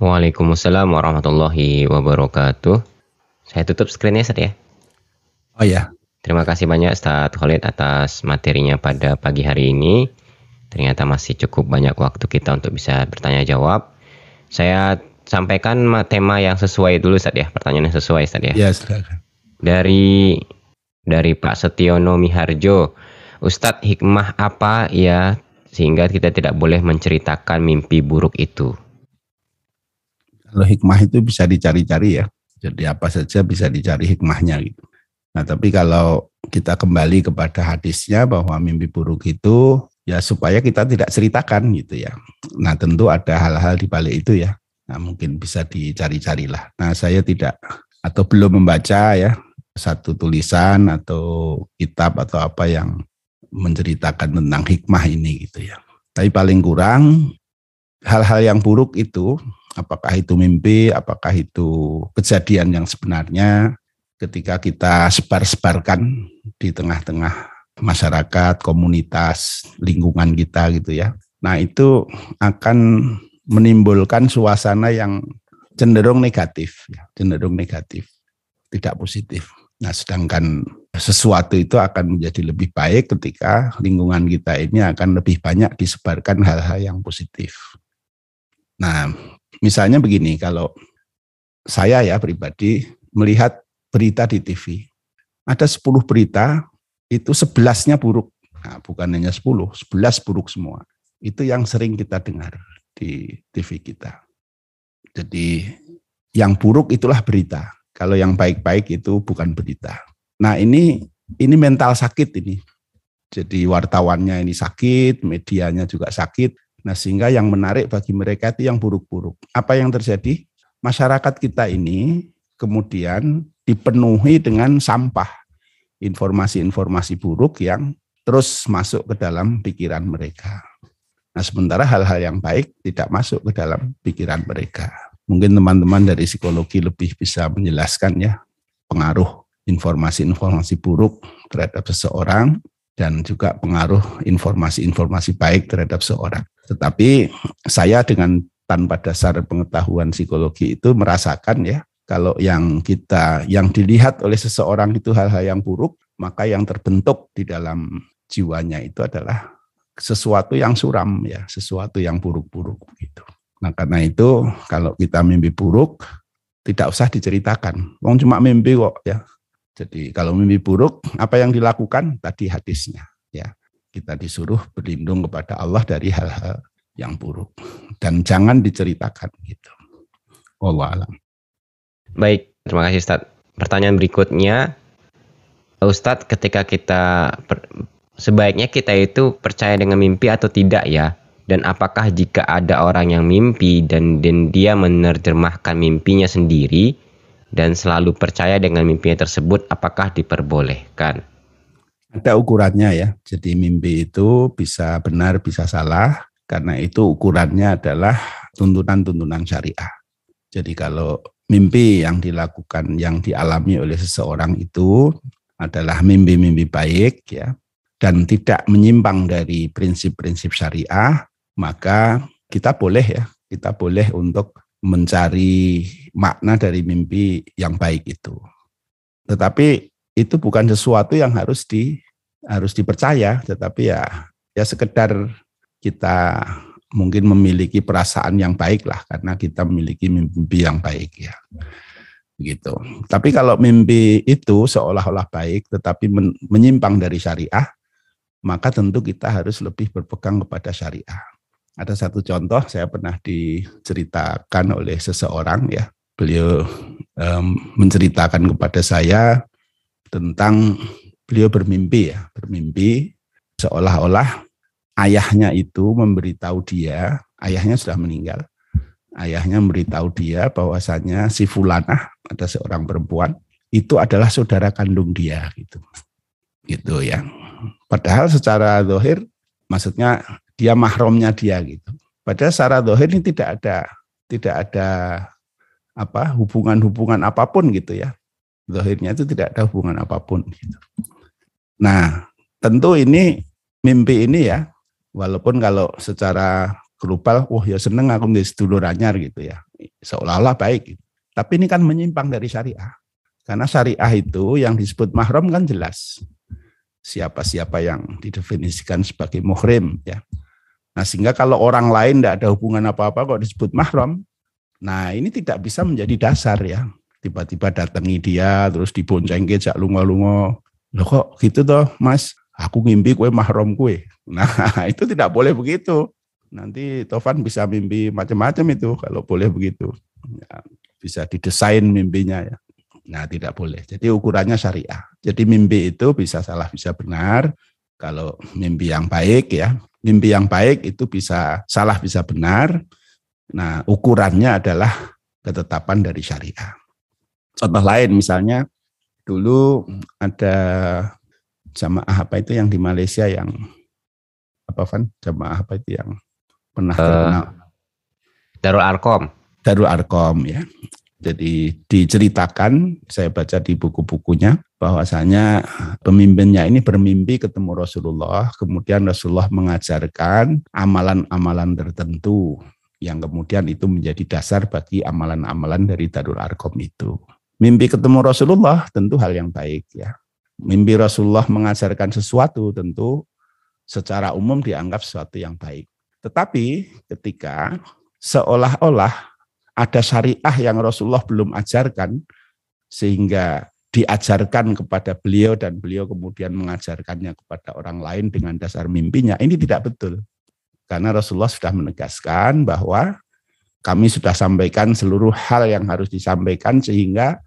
Waalaikumsalam warahmatullahi wabarakatuh. Saya tutup screennya Ustaz ya. Oh ya. Terima kasih banyak Ustaz Khalid atas materinya pada pagi hari ini. Ternyata masih cukup banyak waktu kita untuk bisa bertanya jawab. Saya sampaikan tema yang sesuai dulu Ustaz ya, pertanyaan yang sesuai Ustaz ya. Ya, silakan. Dari dari Pak Setiono Miharjo. Ustadz hikmah apa ya sehingga kita tidak boleh menceritakan mimpi buruk itu? Kalau hikmah itu bisa dicari-cari ya. Jadi apa saja bisa dicari hikmahnya gitu. Nah tapi kalau kita kembali kepada hadisnya bahwa mimpi buruk itu ya supaya kita tidak ceritakan gitu ya. Nah tentu ada hal-hal di balik itu ya. Nah mungkin bisa dicari-carilah. Nah saya tidak atau belum membaca ya satu tulisan atau kitab atau apa yang menceritakan tentang hikmah ini gitu ya. Tapi paling kurang hal-hal yang buruk itu apakah itu mimpi, apakah itu kejadian yang sebenarnya ketika kita sebar-sebarkan di tengah-tengah masyarakat, komunitas, lingkungan kita gitu ya. Nah, itu akan menimbulkan suasana yang cenderung negatif, ya, cenderung negatif, tidak positif. Nah, sedangkan sesuatu itu akan menjadi lebih baik ketika lingkungan kita ini akan lebih banyak disebarkan hal-hal yang positif. Nah, Misalnya begini, kalau saya ya pribadi melihat berita di TV, ada 10 berita, itu 11-nya buruk. Nah, bukan hanya 10, 11 buruk semua. Itu yang sering kita dengar di TV kita. Jadi yang buruk itulah berita. Kalau yang baik-baik itu bukan berita. Nah ini ini mental sakit ini. Jadi wartawannya ini sakit, medianya juga sakit. Nah, sehingga yang menarik bagi mereka itu yang buruk-buruk. Apa yang terjadi? Masyarakat kita ini kemudian dipenuhi dengan sampah informasi-informasi buruk yang terus masuk ke dalam pikiran mereka. Nah, sementara hal-hal yang baik tidak masuk ke dalam pikiran mereka. Mungkin teman-teman dari psikologi lebih bisa menjelaskan ya pengaruh informasi-informasi buruk terhadap seseorang dan juga pengaruh informasi-informasi baik terhadap seorang. Tetapi saya dengan tanpa dasar pengetahuan psikologi itu merasakan ya kalau yang kita yang dilihat oleh seseorang itu hal-hal yang buruk, maka yang terbentuk di dalam jiwanya itu adalah sesuatu yang suram ya, sesuatu yang buruk-buruk gitu. Nah, karena itu kalau kita mimpi buruk tidak usah diceritakan. Wong cuma mimpi kok ya. Jadi kalau mimpi buruk apa yang dilakukan tadi hadisnya ya kita disuruh berlindung kepada Allah dari hal-hal yang buruk dan jangan diceritakan gitu. Allah alam. Baik, terima kasih Ustaz. Pertanyaan berikutnya, Ustadz, ketika kita sebaiknya kita itu percaya dengan mimpi atau tidak ya? Dan apakah jika ada orang yang mimpi dan, dan dia menerjemahkan mimpinya sendiri dan selalu percaya dengan mimpinya tersebut, apakah diperbolehkan? Ada ukurannya ya. Jadi mimpi itu bisa benar, bisa salah. Karena itu ukurannya adalah tuntunan-tuntunan syariah. Jadi kalau mimpi yang dilakukan, yang dialami oleh seseorang itu adalah mimpi-mimpi baik ya dan tidak menyimpang dari prinsip-prinsip syariah, maka kita boleh ya, kita boleh untuk mencari makna dari mimpi yang baik itu. Tetapi itu bukan sesuatu yang harus di harus dipercaya, tetapi ya ya sekedar kita mungkin memiliki perasaan yang baik lah karena kita memiliki mimpi yang baik ya gitu. Tapi kalau mimpi itu seolah-olah baik tetapi menyimpang dari syariah, maka tentu kita harus lebih berpegang kepada syariah. Ada satu contoh saya pernah diceritakan oleh seseorang ya, beliau um, menceritakan kepada saya tentang beliau bermimpi ya, bermimpi seolah-olah ayahnya itu memberitahu dia, ayahnya sudah meninggal. Ayahnya memberitahu dia bahwasanya si fulanah ada seorang perempuan itu adalah saudara kandung dia gitu. Gitu ya. Padahal secara dohir maksudnya dia mahromnya dia gitu. Padahal secara dohir ini tidak ada tidak ada apa hubungan-hubungan apa pun gitu ya. Dohirnya itu tidak ada hubungan apa pun gitu. Nah, tentu ini mimpi ini ya, walaupun kalau secara global, wah ya seneng aku menjadi sedulur anyar gitu ya. seolah-olah baik. Tapi ini kan menyimpang dari syariah. Karena syariah itu yang disebut mahram kan jelas. Siapa-siapa yang didefinisikan sebagai muhrim ya. Nah sehingga kalau orang lain tidak ada hubungan apa-apa kok disebut mahram, nah ini tidak bisa menjadi dasar ya. Tiba-tiba datangi dia terus dibonceng jak lungo-lungo. Loh kok gitu toh mas, aku ngimpi kue mahram kue. Nah itu tidak boleh begitu. Nanti Tovan bisa mimpi macam-macam itu kalau boleh begitu. Ya, bisa didesain mimpinya ya. Nah, tidak boleh. Jadi ukurannya syariah. Jadi mimpi itu bisa salah, bisa benar. Kalau mimpi yang baik ya, mimpi yang baik itu bisa salah, bisa benar. Nah, ukurannya adalah ketetapan dari syariah. Contoh lain misalnya dulu ada jamaah apa itu yang di Malaysia yang apa Van? Jamaah apa itu yang pernah uh, terkenal? Darul Arkom. Darul Arkom ya. Jadi diceritakan, saya baca di buku-bukunya, bahwasanya pemimpinnya ini bermimpi ketemu Rasulullah, kemudian Rasulullah mengajarkan amalan-amalan tertentu yang kemudian itu menjadi dasar bagi amalan-amalan dari Darul Arkom itu. Mimpi ketemu Rasulullah tentu hal yang baik ya. Mimpi Rasulullah mengajarkan sesuatu tentu secara umum dianggap sesuatu yang baik. Tetapi ketika seolah-olah ada syariah yang Rasulullah belum ajarkan sehingga diajarkan kepada beliau dan beliau kemudian mengajarkannya kepada orang lain dengan dasar mimpinya. Ini tidak betul. Karena Rasulullah sudah menegaskan bahwa kami sudah sampaikan seluruh hal yang harus disampaikan sehingga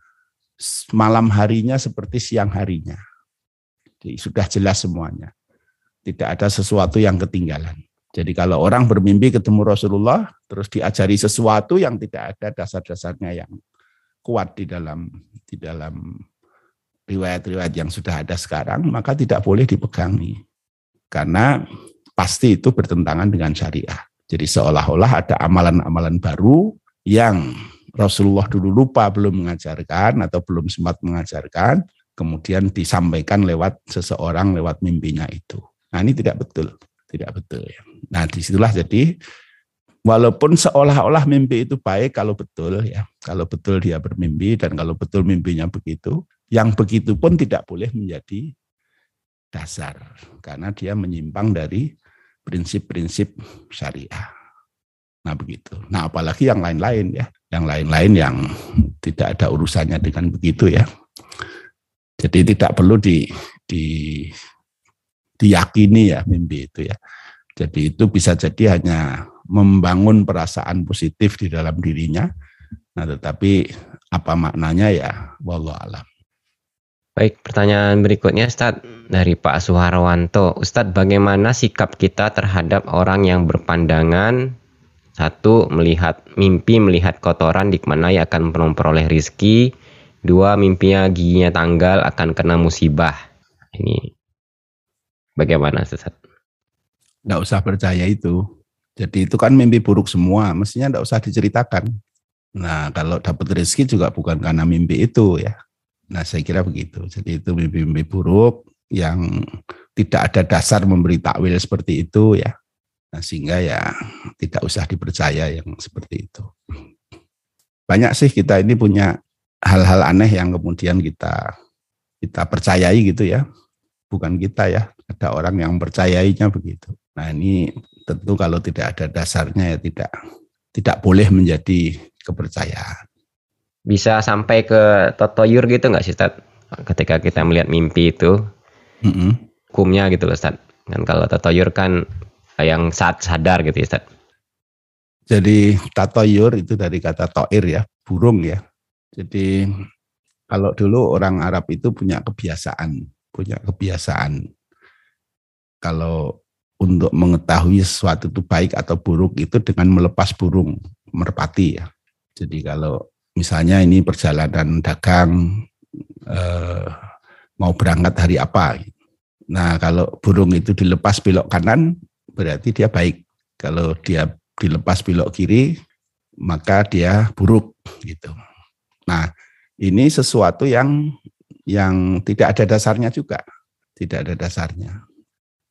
malam harinya seperti siang harinya. Jadi sudah jelas semuanya. Tidak ada sesuatu yang ketinggalan. Jadi kalau orang bermimpi ketemu Rasulullah, terus diajari sesuatu yang tidak ada dasar-dasarnya yang kuat di dalam di dalam riwayat-riwayat yang sudah ada sekarang, maka tidak boleh dipegangi. Karena pasti itu bertentangan dengan syariah. Jadi seolah-olah ada amalan-amalan baru yang Rasulullah dulu lupa belum mengajarkan atau belum sempat mengajarkan, kemudian disampaikan lewat seseorang lewat mimpinya itu. Nah ini tidak betul tidak betul ya. Nah, di situlah jadi walaupun seolah-olah mimpi itu baik kalau betul ya, kalau betul dia bermimpi dan kalau betul mimpinya begitu, yang begitu pun tidak boleh menjadi dasar karena dia menyimpang dari prinsip-prinsip syariah. Nah begitu. Nah apalagi yang lain-lain ya, yang lain-lain yang tidak ada urusannya dengan begitu ya. Jadi tidak perlu di, di diyakini ya mimpi itu ya. Jadi itu bisa jadi hanya membangun perasaan positif di dalam dirinya. Nah, tetapi apa maknanya ya wallahu alam. Baik, pertanyaan berikutnya Ustaz dari Pak Suharwanto. Ustadz, bagaimana sikap kita terhadap orang yang berpandangan satu, melihat mimpi melihat kotoran di mana ia akan memperoleh rizki. Dua, mimpinya giginya tanggal akan kena musibah. Ini Bagaimana Ustaz? Tidak usah percaya itu. Jadi itu kan mimpi buruk semua, mestinya tidak usah diceritakan. Nah kalau dapat rezeki juga bukan karena mimpi itu ya. Nah saya kira begitu. Jadi itu mimpi-mimpi buruk yang tidak ada dasar memberi takwil seperti itu ya. Nah sehingga ya tidak usah dipercaya yang seperti itu. Banyak sih kita ini punya hal-hal aneh yang kemudian kita kita percayai gitu ya. Bukan kita ya, ada orang yang mempercayainya begitu. Nah ini tentu kalau tidak ada dasarnya ya tidak tidak boleh menjadi kepercayaan. Bisa sampai ke totoyur gitu nggak sih Ustaz? Ketika kita melihat mimpi itu, mm -hmm. hukumnya gitu loh Ustaz. Kan kalau totoyur kan yang saat sadar gitu ya Ustaz. Jadi tatoyur itu dari kata toir ya, burung ya. Jadi kalau dulu orang Arab itu punya kebiasaan, punya kebiasaan kalau untuk mengetahui sesuatu itu baik atau buruk itu dengan melepas burung merpati ya. Jadi kalau misalnya ini perjalanan dagang eh, mau berangkat hari apa. Nah kalau burung itu dilepas belok kanan berarti dia baik. Kalau dia dilepas belok kiri maka dia buruk gitu. Nah ini sesuatu yang yang tidak ada dasarnya juga, tidak ada dasarnya.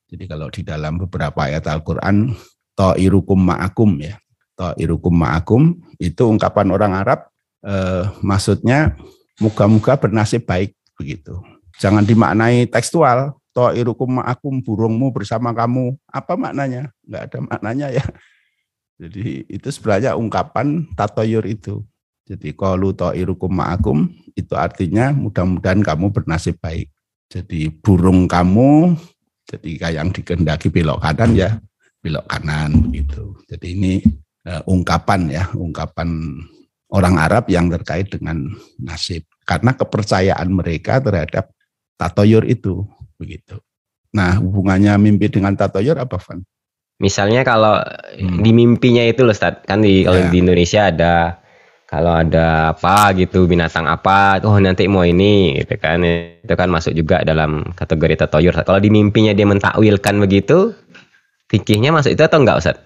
Jadi kalau di dalam beberapa ayat Al-Quran, ta'irukum ma'akum ya. ta'irukum ma'akum itu ungkapan orang Arab eh, maksudnya moga-moga bernasib baik begitu. Jangan dimaknai tekstual, ta'irukum ma'akum burungmu bersama kamu. Apa maknanya? Enggak ada maknanya ya. Jadi itu sebenarnya ungkapan tatoyur itu. Jadi kalau ta'irukum ma'akum itu artinya mudah-mudahan kamu bernasib baik. Jadi burung kamu jadi kayak yang dikehendaki belok kanan ya belok kanan begitu. Jadi ini uh, ungkapan ya, ungkapan orang Arab yang terkait dengan nasib. Karena kepercayaan mereka terhadap tatoyur itu begitu. Nah, hubungannya mimpi dengan tatoyur apa, Van? Misalnya kalau hmm. di mimpinya itu loh, Ustaz, kan di kalau ya. di Indonesia ada kalau ada apa gitu binatang apa, oh nanti mau ini gitu kan. Itu kan masuk juga dalam kategori tatoyur. Kalau di mimpinya dia mentakwilkan begitu, fikihnya masuk itu atau enggak, Ustaz?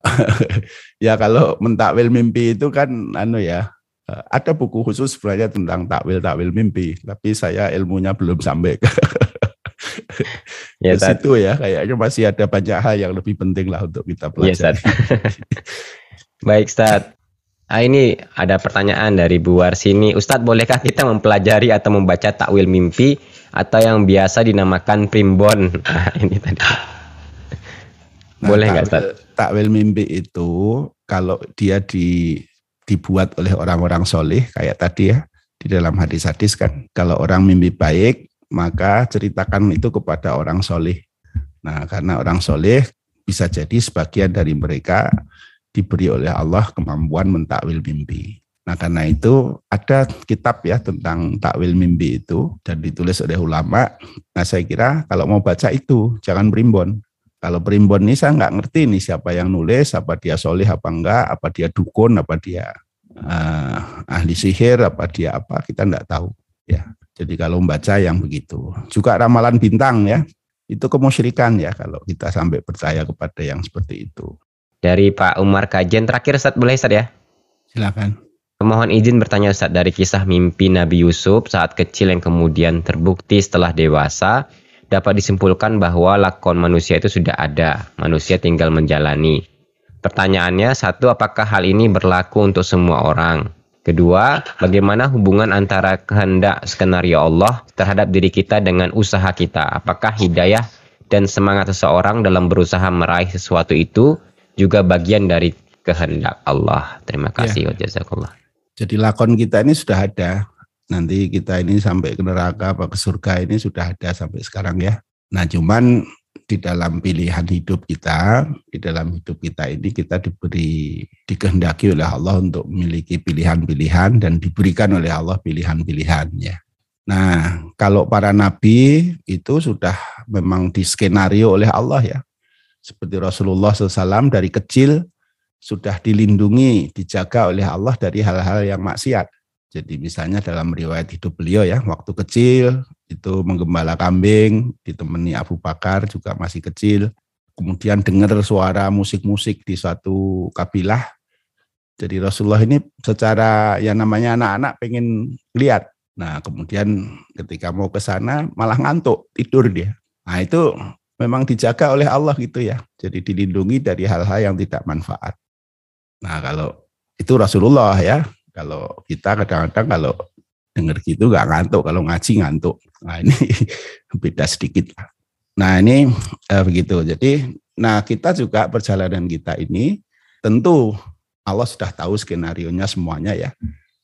ya kalau mentakwil mimpi itu kan anu ya eh, ada buku khusus sebenarnya tentang takwil takwil mimpi tapi saya ilmunya belum sampai ke, ya, situ ya kayaknya masih ada banyak hal yang lebih penting lah untuk kita ya, pelajari. Ya, Baik Ustaz. Nah, ini ada pertanyaan dari Bu Warsini. Ustadz, bolehkah kita mempelajari atau membaca takwil mimpi atau yang biasa dinamakan primbon? Nah, ini tadi. Nah, Boleh nggak Ustaz? Takwil mimpi itu kalau dia di, dibuat oleh orang-orang soleh kayak tadi ya di dalam hadis-hadis kan kalau orang mimpi baik maka ceritakan itu kepada orang soleh. Nah karena orang soleh bisa jadi sebagian dari mereka diberi oleh Allah kemampuan mentakwil mimpi. Nah karena itu ada kitab ya tentang takwil mimpi itu dan ditulis oleh ulama. Nah saya kira kalau mau baca itu jangan berimbon. Kalau primbon ini saya nggak ngerti nih siapa yang nulis, apa dia soleh apa enggak, apa dia dukun, apa dia uh, ahli sihir, apa dia apa, kita nggak tahu. ya. Jadi kalau membaca yang begitu. Juga ramalan bintang ya, itu kemusyrikan ya kalau kita sampai percaya kepada yang seperti itu. Dari Pak Umar Kajen, terakhir Ustaz boleh Ustaz ya? Silakan. Mohon izin bertanya Ustaz dari kisah mimpi Nabi Yusuf saat kecil yang kemudian terbukti setelah dewasa dapat disimpulkan bahwa lakon manusia itu sudah ada, manusia tinggal menjalani. Pertanyaannya, satu, apakah hal ini berlaku untuk semua orang? Kedua, bagaimana hubungan antara kehendak skenario Allah terhadap diri kita dengan usaha kita? Apakah hidayah dan semangat seseorang dalam berusaha meraih sesuatu itu juga bagian dari kehendak Allah? Terima kasih. Ya. Jazakallah. Jadi lakon kita ini sudah ada nanti kita ini sampai ke neraka apa ke surga ini sudah ada sampai sekarang ya. Nah cuman di dalam pilihan hidup kita, di dalam hidup kita ini kita diberi dikehendaki oleh Allah untuk memiliki pilihan-pilihan dan diberikan oleh Allah pilihan-pilihan ya. Nah, kalau para nabi itu sudah memang diskenario oleh Allah ya. Seperti Rasulullah SAW dari kecil sudah dilindungi, dijaga oleh Allah dari hal-hal yang maksiat. Jadi misalnya dalam riwayat hidup beliau ya, waktu kecil itu menggembala kambing, ditemani Abu Bakar juga masih kecil. Kemudian dengar suara musik-musik di suatu kabilah. Jadi Rasulullah ini secara yang namanya anak-anak pengen lihat. Nah kemudian ketika mau ke sana malah ngantuk, tidur dia. Nah itu memang dijaga oleh Allah gitu ya. Jadi dilindungi dari hal-hal yang tidak manfaat. Nah kalau itu Rasulullah ya, kalau kita kadang-kadang kalau dengar gitu nggak ngantuk, kalau ngaji ngantuk. Nah ini beda sedikit. Nah ini eh, begitu. Jadi, nah kita juga perjalanan kita ini tentu Allah sudah tahu skenario nya semuanya ya.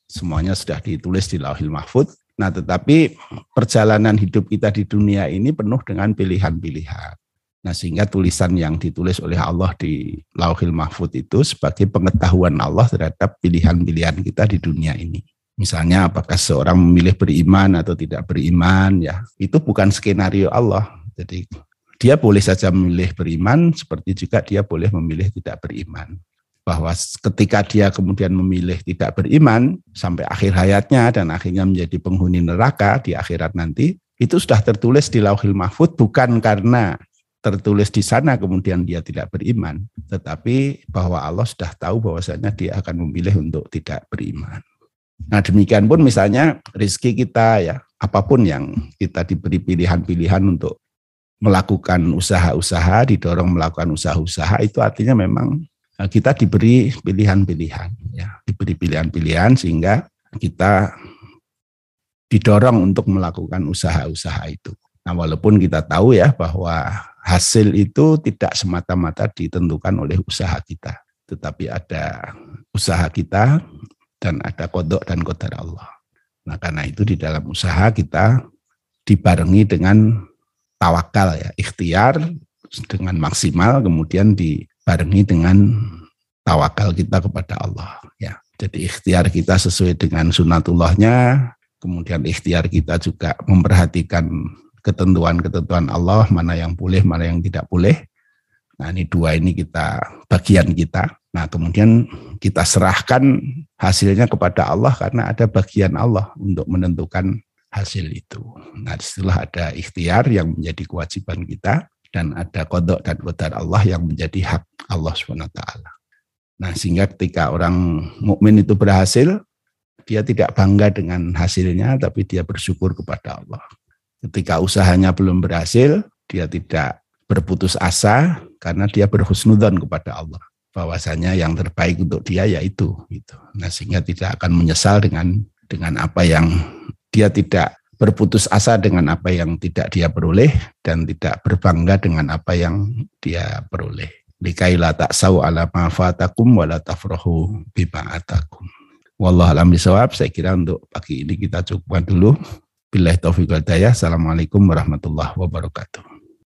Semuanya sudah ditulis di Lauhil Mahfud. Nah, tetapi perjalanan hidup kita di dunia ini penuh dengan pilihan-pilihan. Nah, sehingga tulisan yang ditulis oleh Allah di Lauhil Mahfud itu sebagai pengetahuan Allah terhadap pilihan-pilihan kita di dunia ini. Misalnya apakah seorang memilih beriman atau tidak beriman ya, itu bukan skenario Allah. Jadi dia boleh saja memilih beriman seperti juga dia boleh memilih tidak beriman. Bahwa ketika dia kemudian memilih tidak beriman sampai akhir hayatnya dan akhirnya menjadi penghuni neraka di akhirat nanti, itu sudah tertulis di Lauhil Mahfud bukan karena tertulis di sana kemudian dia tidak beriman, tetapi bahwa Allah sudah tahu bahwasanya dia akan memilih untuk tidak beriman. Nah demikian pun misalnya rizki kita ya, apa pun yang kita diberi pilihan-pilihan untuk melakukan usaha-usaha, didorong melakukan usaha-usaha itu artinya memang Nah, kita diberi pilihan-pilihan, ya, diberi pilihan-pilihan sehingga kita didorong untuk melakukan usaha-usaha itu. Nah, walaupun kita tahu ya bahwa hasil itu tidak semata-mata ditentukan oleh usaha kita, tetapi ada usaha kita dan ada kodok dan kodar Allah. Nah, karena itu di dalam usaha kita dibarengi dengan tawakal ya, ikhtiar dengan maksimal kemudian dibarengi dengan tawakal kita kepada Allah ya. Jadi ikhtiar kita sesuai dengan sunatullahnya, kemudian ikhtiar kita juga memperhatikan ketentuan-ketentuan Allah, mana yang boleh, mana yang tidak boleh. Nah ini dua ini kita bagian kita. Nah kemudian kita serahkan hasilnya kepada Allah karena ada bagian Allah untuk menentukan hasil itu. Nah setelah ada ikhtiar yang menjadi kewajiban kita dan ada kodok dan kodar Allah yang menjadi hak Allah swt. Nah, sehingga ketika orang mukmin itu berhasil, dia tidak bangga dengan hasilnya, tapi dia bersyukur kepada Allah. Ketika usahanya belum berhasil, dia tidak berputus asa karena dia berhusnudan kepada Allah. Bahwasanya yang terbaik untuk dia yaitu itu. Nah, sehingga tidak akan menyesal dengan dengan apa yang dia tidak berputus asa dengan apa yang tidak dia peroleh dan tidak berbangga dengan apa yang dia peroleh likaila ta'sau ala ma fatakum wa la tafrahu atakum. Wallahu alam bisawab. Saya kira untuk pagi ini kita cukupkan dulu. Billahi taufiq wal Assalamualaikum warahmatullahi wabarakatuh.